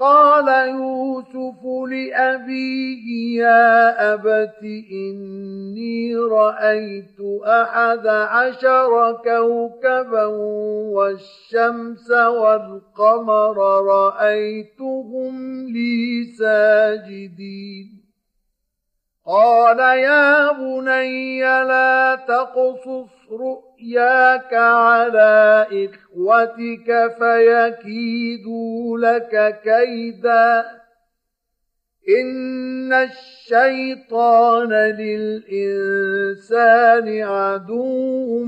قال يوسف لأبيه يا أبت إني رأيت أحد عشر كوكبا والشمس والقمر رأيتهم لي ساجدين. قال يا بني لا تقصص رؤياك على إخوتك فيكيدوا لك كيدا. إن الشيطان للإنسان عدو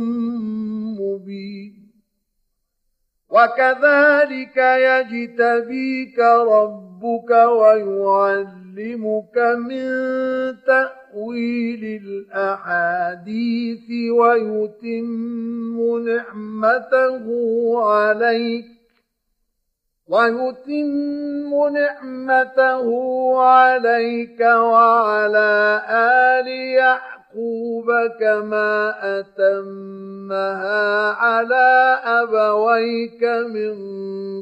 مبين. وكذلك يجتبيك ربك ويعلمك من تأويل الأحاديث ويتم نعمته عليك ويتم نعمته عليك وعلى آل يعقوب كما أتمها على أبويك من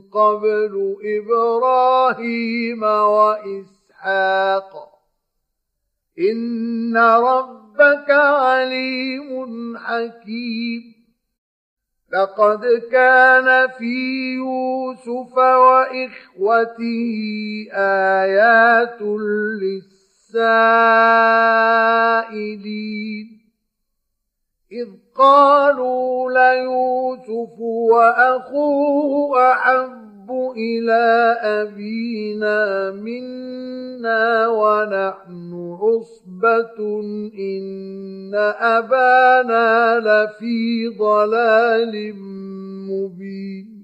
قبل إبراهيم وإسحاق. إن ربك عليم حكيم لقد كان في يوسف وإخوته آيات للسائلين إذ قالوا ليوسف وأخوه أحب إلى أبينا منا ونحن عصبة إن أبانا لفي ضلال مبين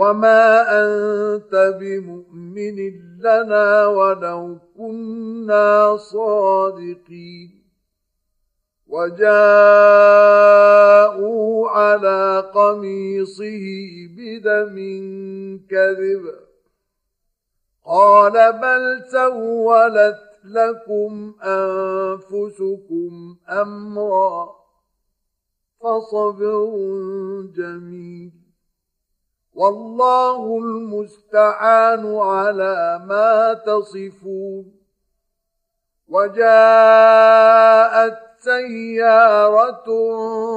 وما أنت بمؤمن لنا ولو كنا صادقين وجاءوا على قميصه بدم كذب قال بل سولت لكم انفسكم امرا فصبر جميل والله المستعان على ما تصفون. وجاءت سيارة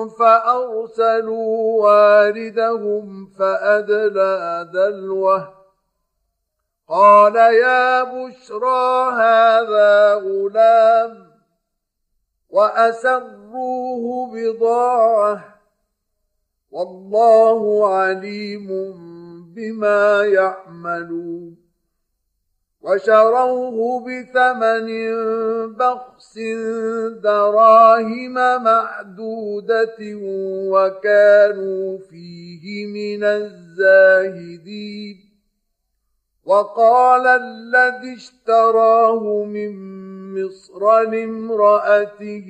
فأرسلوا واردهم فأدلى دلوه. قال يا بشرى هذا غلام وأسروه بضاعة. والله عليم بما يعملون. وشروه بثمن بخس دراهم معدودة وكانوا فيه من الزاهدين. وقال الذي اشتراه من مصر لامرأته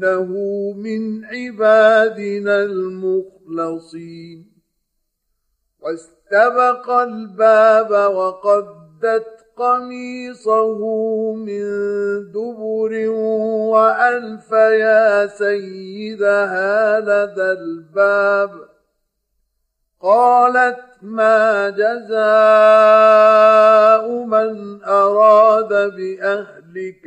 إنه من عبادنا المخلصين. واستبق الباب وقدت قميصه من دبر وألف يا سيدها لدى الباب. قالت ما جزاء من أراد بأهلك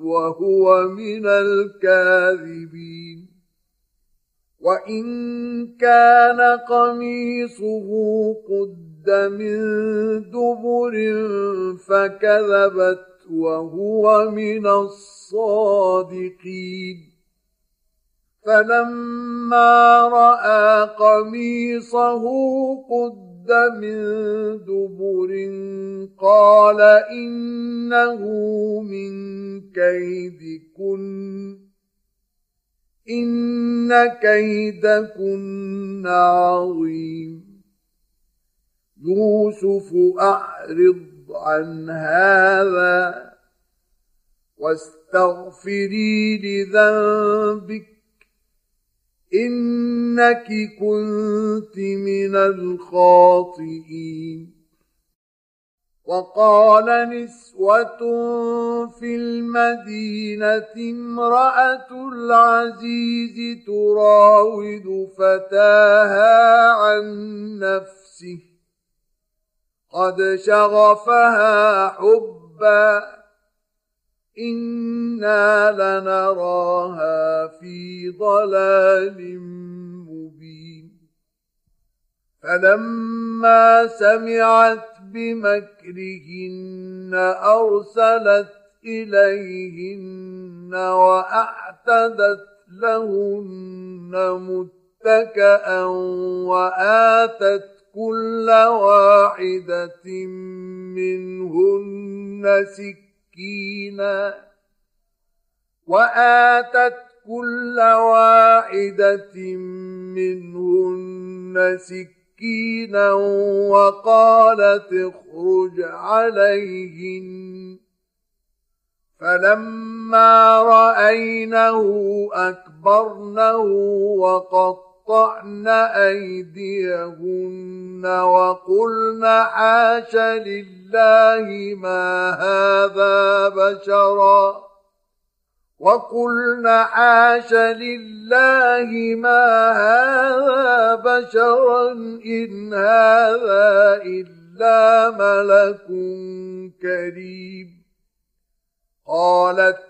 وهو من الكاذبين. وإن كان قميصه قد من دبر فكذبت وهو من الصادقين. فلما رأى قميصه قد من دبر قال إنه من كيدكن إن كيدكن عظيم. يوسف أعرض عن هذا واستغفري لذنبك إنك كنت من الخاطئين. وقال نسوة في المدينة امرأة العزيز تراود فتاها عن نفسه. قد شغفها حبا إنا لنراها في ضلال مبين فلما سمعت بمكرهن أرسلت إليهن وأعتدت لهن متكأ وآتت كل واحدة منهن سكينا وآتت كل واحدة منهن سكينا مسكينا وقالت اخرج عليهن. فلما رأينه أكبرنه وقطعن أيديهن وقلن حاش لله ما هذا بشرا وقلنا حاش لله ما هذا بشرا إن هذا إلا ملك كريم قالت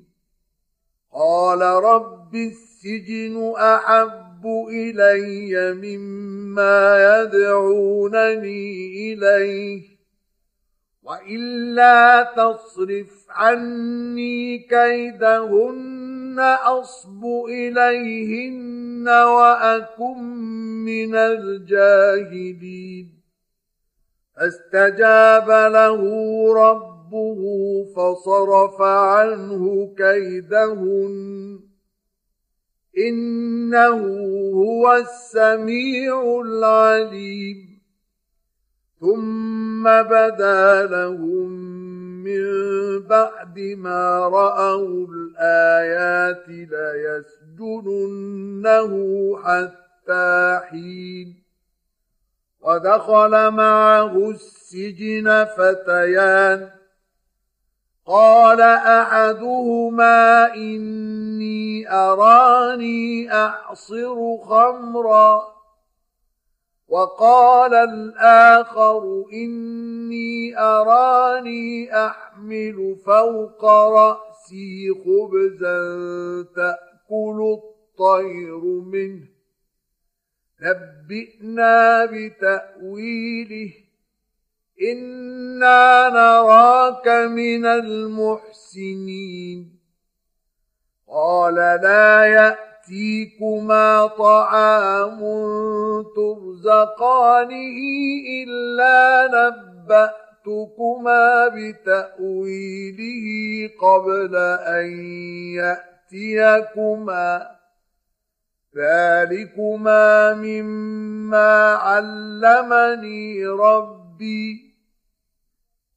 قال رب السجن أحب إلي مما يدعونني إليه وإلا تصرف عني كيدهن أصب إليهن وأكن من الجاهلين. فاستجاب له ربه فصرف عنه كيدهن. إنه هو السميع العليم. ثم بدا لهم من بعد ما رأوا الآيات ليسجننه حتى حين. ودخل معه السجن فتيان. قال أحدهما إني أراني أعصر خمرا. وقال الآخر إني أراني أحمل فوق رأسي خبزا تأكل الطير منه. نبئنا بتأويله. إنا نراك من المحسنين قال لا يأتي يأتيكما طعام ترزقانه إلا نبأتكما بتأويله قبل أن يأتيكما ذلكما مما علمني ربي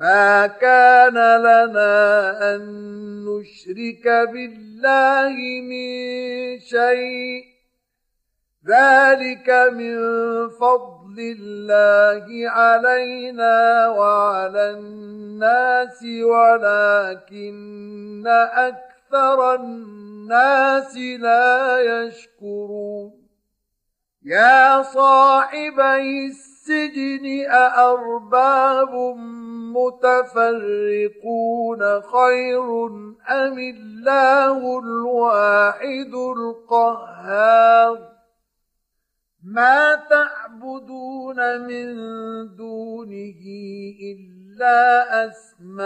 ما كان لنا أن نشرك بالله من شيء. ذلك من فضل الله علينا وعلى الناس ولكن أكثر الناس لا يشكرون. يا صاحبي السجن أأرباب متفرقون خير أم الله الواحد القهار؟ ما تعبدون من دونه إلا أسماء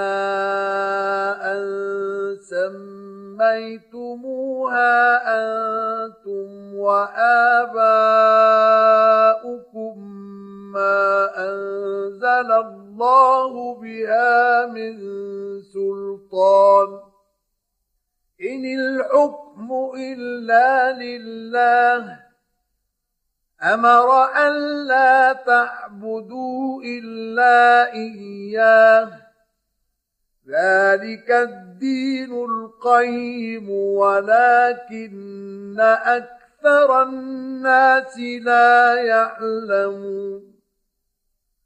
سميتموها أنتم وآباؤكم ما أنزل الله بها من سلطان. إن الحكم إلا لله أمر أن لا تعبدوا إلا إياه. ذلك الدين القيم ولكن أكثر الناس لا يعلمون.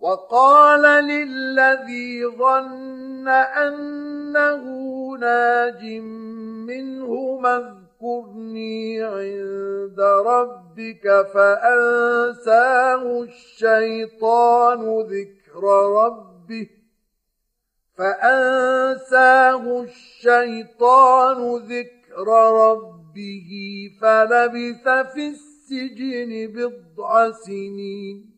وقال للذي ظن أنه ناج منه اذكرني عند ربك فأنساه الشيطان ذكر ربه. فأنساه الشيطان ذكر ربه فلبث في السجن بضع سنين.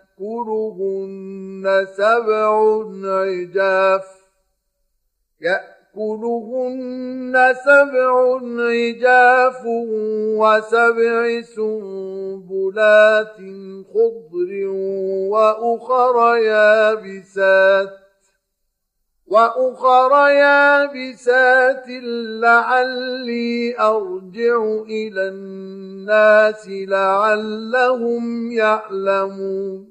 يأكلهن سبع عجاف يأكلهن سبع عجاف وسبع سنبلات خضر وأخر يابسات وأخر يابسات لعلي أرجع إلى الناس لعلهم يعلمون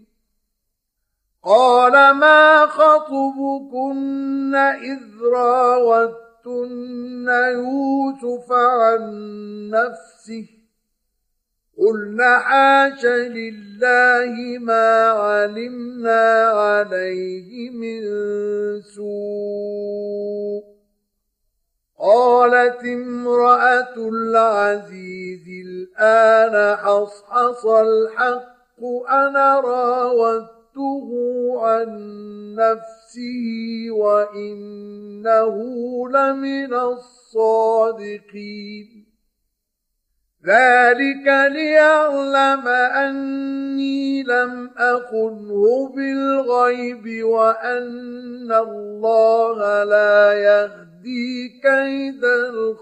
قال ما خطبكن إذ راوتن يوسف عن نفسه قلنا حاش لله ما علمنا عليه من سوء قالت امرأة العزيز الآن حصحص الحق أنا راودت صدته عن نفسه وإنه لمن الصادقين. ذلك ليعلم أني لم أخنه بالغيب وأن الله لا يهدي كيد الخائنين.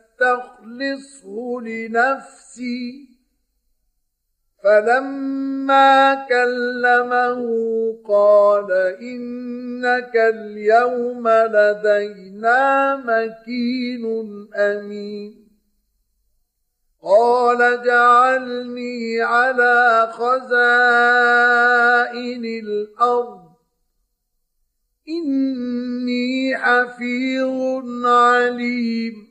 استخلصه لنفسي. فلما كلمه قال إنك اليوم لدينا مكين أمين. قال جعلني على خزائن الأرض. إني حفيظ عليم.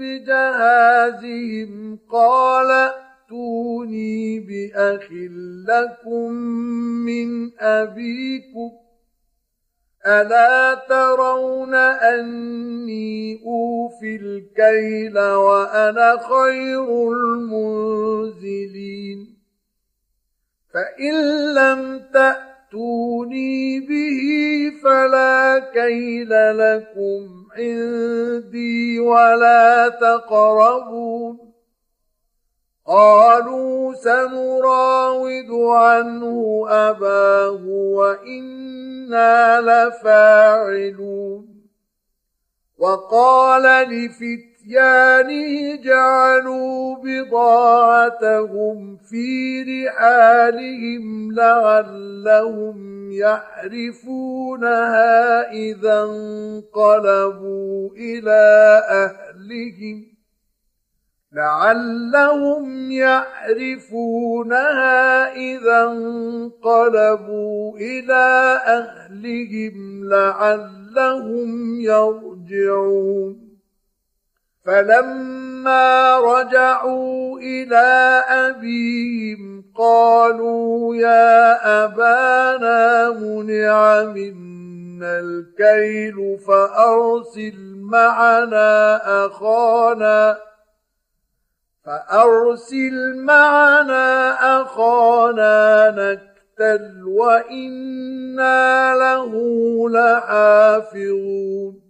بجهازهم قال ائتوني بأخ لكم من أبيكم ألا ترون أني أوفي الكيل وأنا خير المنزلين فإن لم تأتوا فأتوني به فلا كيل لكم عندي ولا تقربون قالوا سنراود عنه أباه وإنا لفاعلون. وقال لفتيانه فتيانه جعلوا بضاعتهم في رحالهم لعلهم يعرفونها إذا انقلبوا إلى أهلهم لعلهم يعرفونها إذا انقلبوا إلى أهلهم لعلهم يرجعون. فلما رجعوا إلى أبيهم قالوا يا أبانا منع منا الكيل فأرسل معنا أخانا فأرسل معنا أخانا نكتل وإنا له لحافظون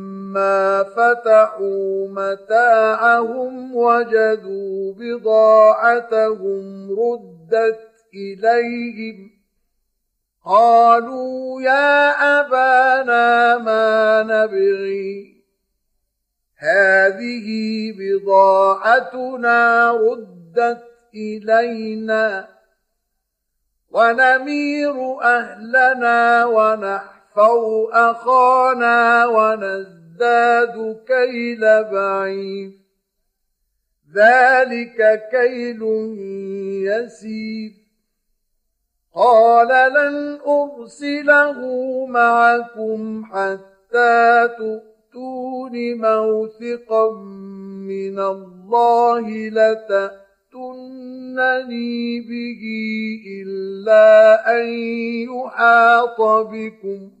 فتحوا متاعهم وجدوا بضاعتهم ردت إليهم قالوا يا أبانا ما نبغي هذه بضاعتنا ردت إلينا ونمير أهلنا ونحفظ أخانا ونزداد كيل بعيد ذلك كيل يسير. قال لن أرسله معكم حتى تؤتون موثقا من الله لتأتن يأتونني به إلا أن يحاط بكم.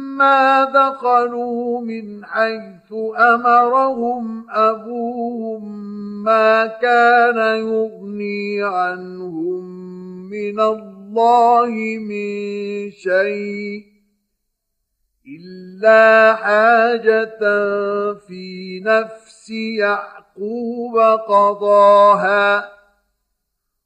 دخلوا من حيث امرهم ابوهم ما كان يغني عنهم من الله من شيء إلا حاجة في نفس يعقوب قضاها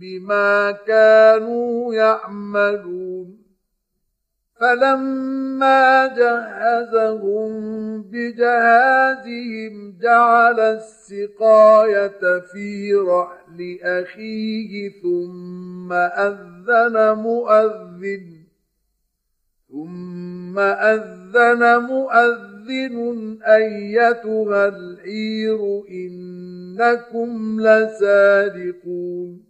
بما كانوا يعملون. فلما جهزهم بجهازهم جعل السقاية في رحل أخيه ثم أذن مؤذن ثم أذن مؤذن أيتها العير إنكم لسارقون.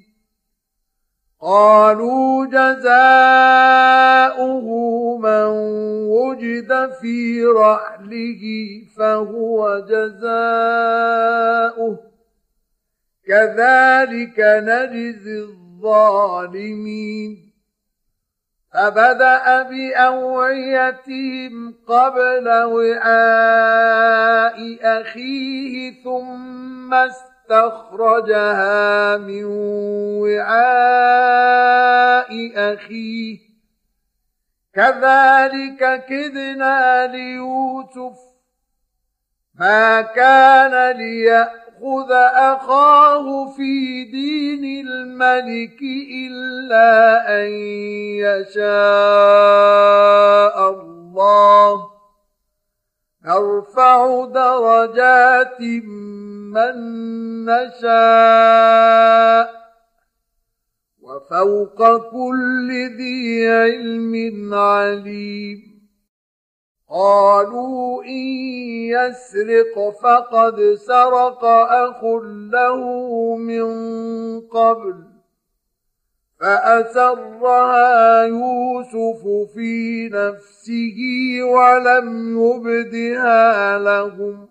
قالوا جزاؤه من وجد في رحله فهو جزاؤه. كذلك نجزي الظالمين. فبدأ بأوعيتهم قبل وعاء أخيه ثم استخرجها من وعاء أخيه. كذلك كدنا ليوسف. ما كان ليأخذ أخاه في دين الملك إلا أن يشاء الله. نرفع درجات من نشاء وفوق كل ذي علم عليم قالوا إن يسرق فقد سرق أخ له من قبل فأسرها يوسف في نفسه ولم يبدها لهم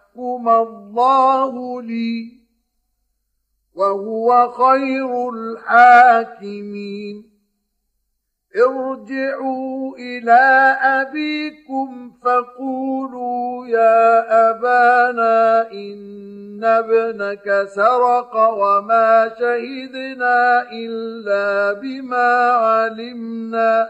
يحكم الله لي وهو خير الحاكمين. ارجعوا إلى أبيكم فقولوا يا أبانا إن ابنك سرق وما شهدنا إلا بما علمنا.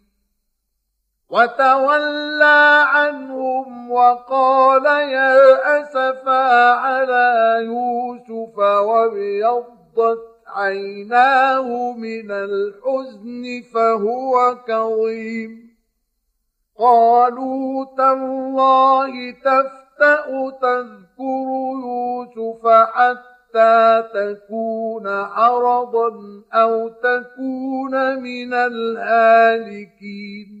وتولى عنهم وقال يا أسفا على يوسف وابيضت عيناه من الحزن فهو كظيم. قالوا تالله تفتأ تذكر يوسف حتى تكون حرضا أو تكون من الهالكين.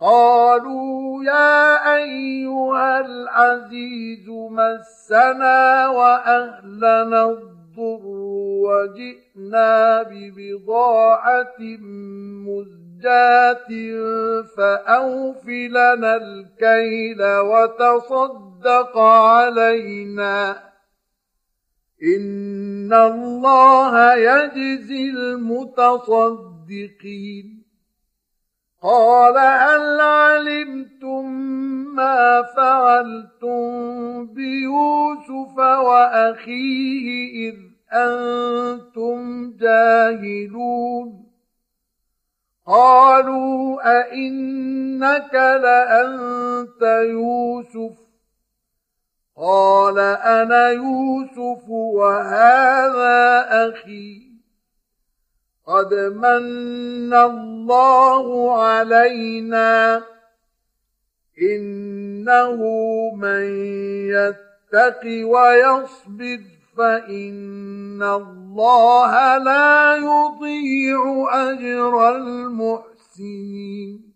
قالوا يا أيها العزيز مسنا وأهلنا الضر وجئنا ببضاعة مزجاة فأوف لنا الكيل وتصدق علينا. إن الله يجزي المتصدقين. قال هل علمتم ما فعلتم بيوسف وأخيه إذ أنتم جاهلون؟ قالوا أئنك لأنت يوسف؟ قال أنا يوسف وهذا أخي. قد من الله علينا إنه من يتق ويصبر فإن الله لا يضيع أجر المحسنين.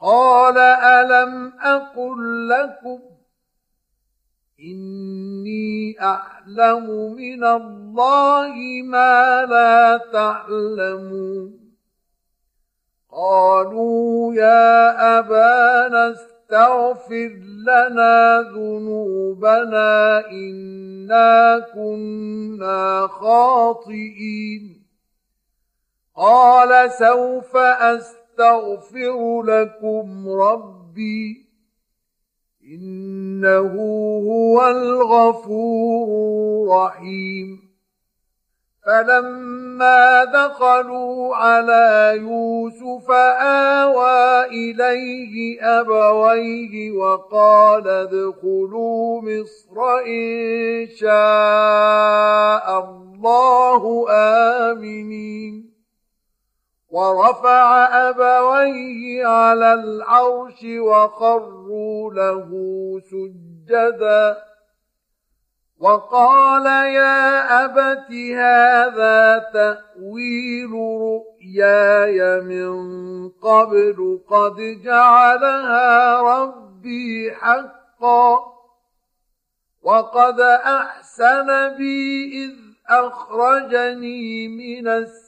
قال ألم أقل لكم إني أعلم من الله ما لا تعلمون قالوا يا أبانا استغفر لنا ذنوبنا إنا كنا خاطئين قال سوف أستغفر أستغفر لكم ربي إنه هو الغفور الرحيم. فلما دخلوا على يوسف آوى إليه أبويه وقال ادخلوا مصر إن شاء الله آمنين. ورفع أبويه على العرش وخروا له سجدا. وقال يا أبت هذا تأويل رؤياي من قبل قد جعلها ربي حقا. وقد أحسن بي إذ أخرجني من السجن.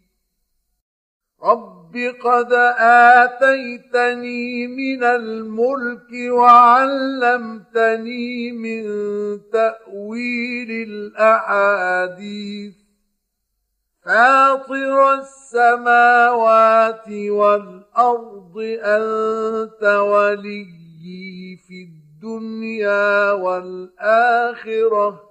رب قد آتيتني من الملك وعلمتني من تأويل الأحاديث فاطر السماوات والأرض أنت ولي في الدنيا والآخرة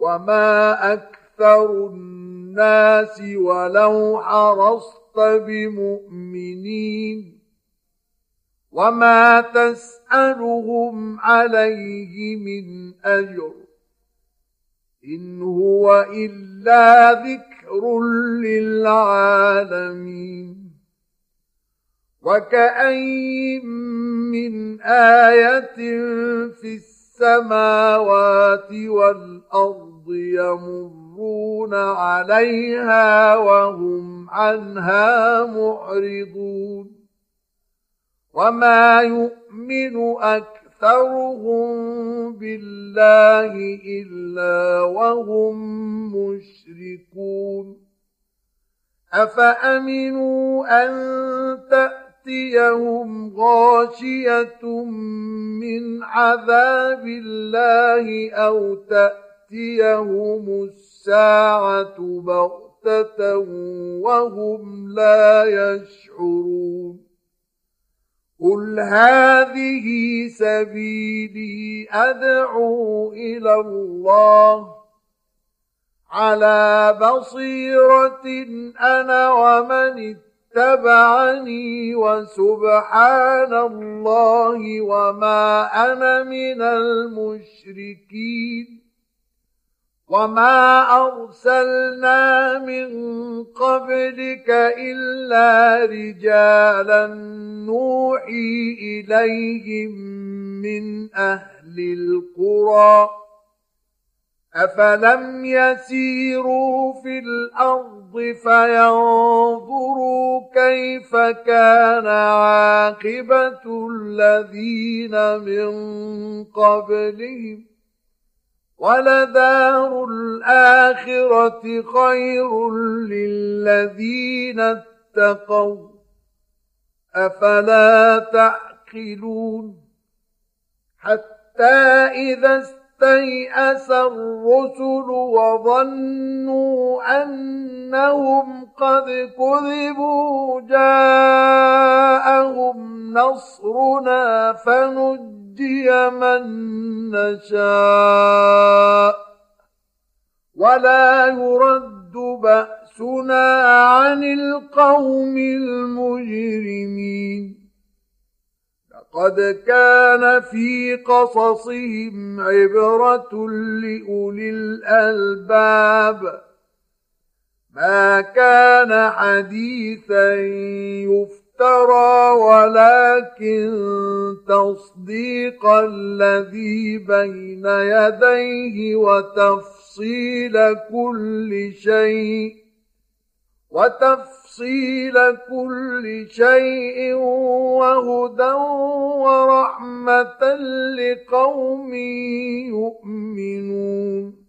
وما أكثر الناس ولو حرصت بمؤمنين وما تسألهم عليه من أجر إن هو إلا ذكر للعالمين وكأين من آية في السماوات والأرض يمرون عليها وهم عنها معرضون. وما يؤمن أكثرهم بالله إلا وهم مشركون. أفأمنوا أن تأتيهم غاشية من عذاب الله أو تأتيهم الساعة بغتة وهم لا يشعرون. قل هذه سبيلي أدعو إلى الله. على بصيرة أنا ومن اتبعني وسبحان الله وما أنا من المشركين. وما ارسلنا من قبلك الا رجالا نوحي اليهم من أهل القرى افلم يسيروا في الأرض فينظروا كيف كان عاقبه الذين من قبلهم ولدار الآخرة خير للذين اتقوا. أفلا تعقلون؟ حتى إذا استيأس الرسل وظنوا أنهم قد كذبوا جاءهم نصرنا فنجي ننجي من نشاء ولا يرد بأسنا عن القوم المجرمين. لقد كان في قصصهم عبرة لأولي الألباب. ما كان حديثا يفتح افترى ولكن تصديق الذي بين يديه وتفصيل كل شيء وتفصيل كل شيء وهدى ورحمة لقوم يؤمنون.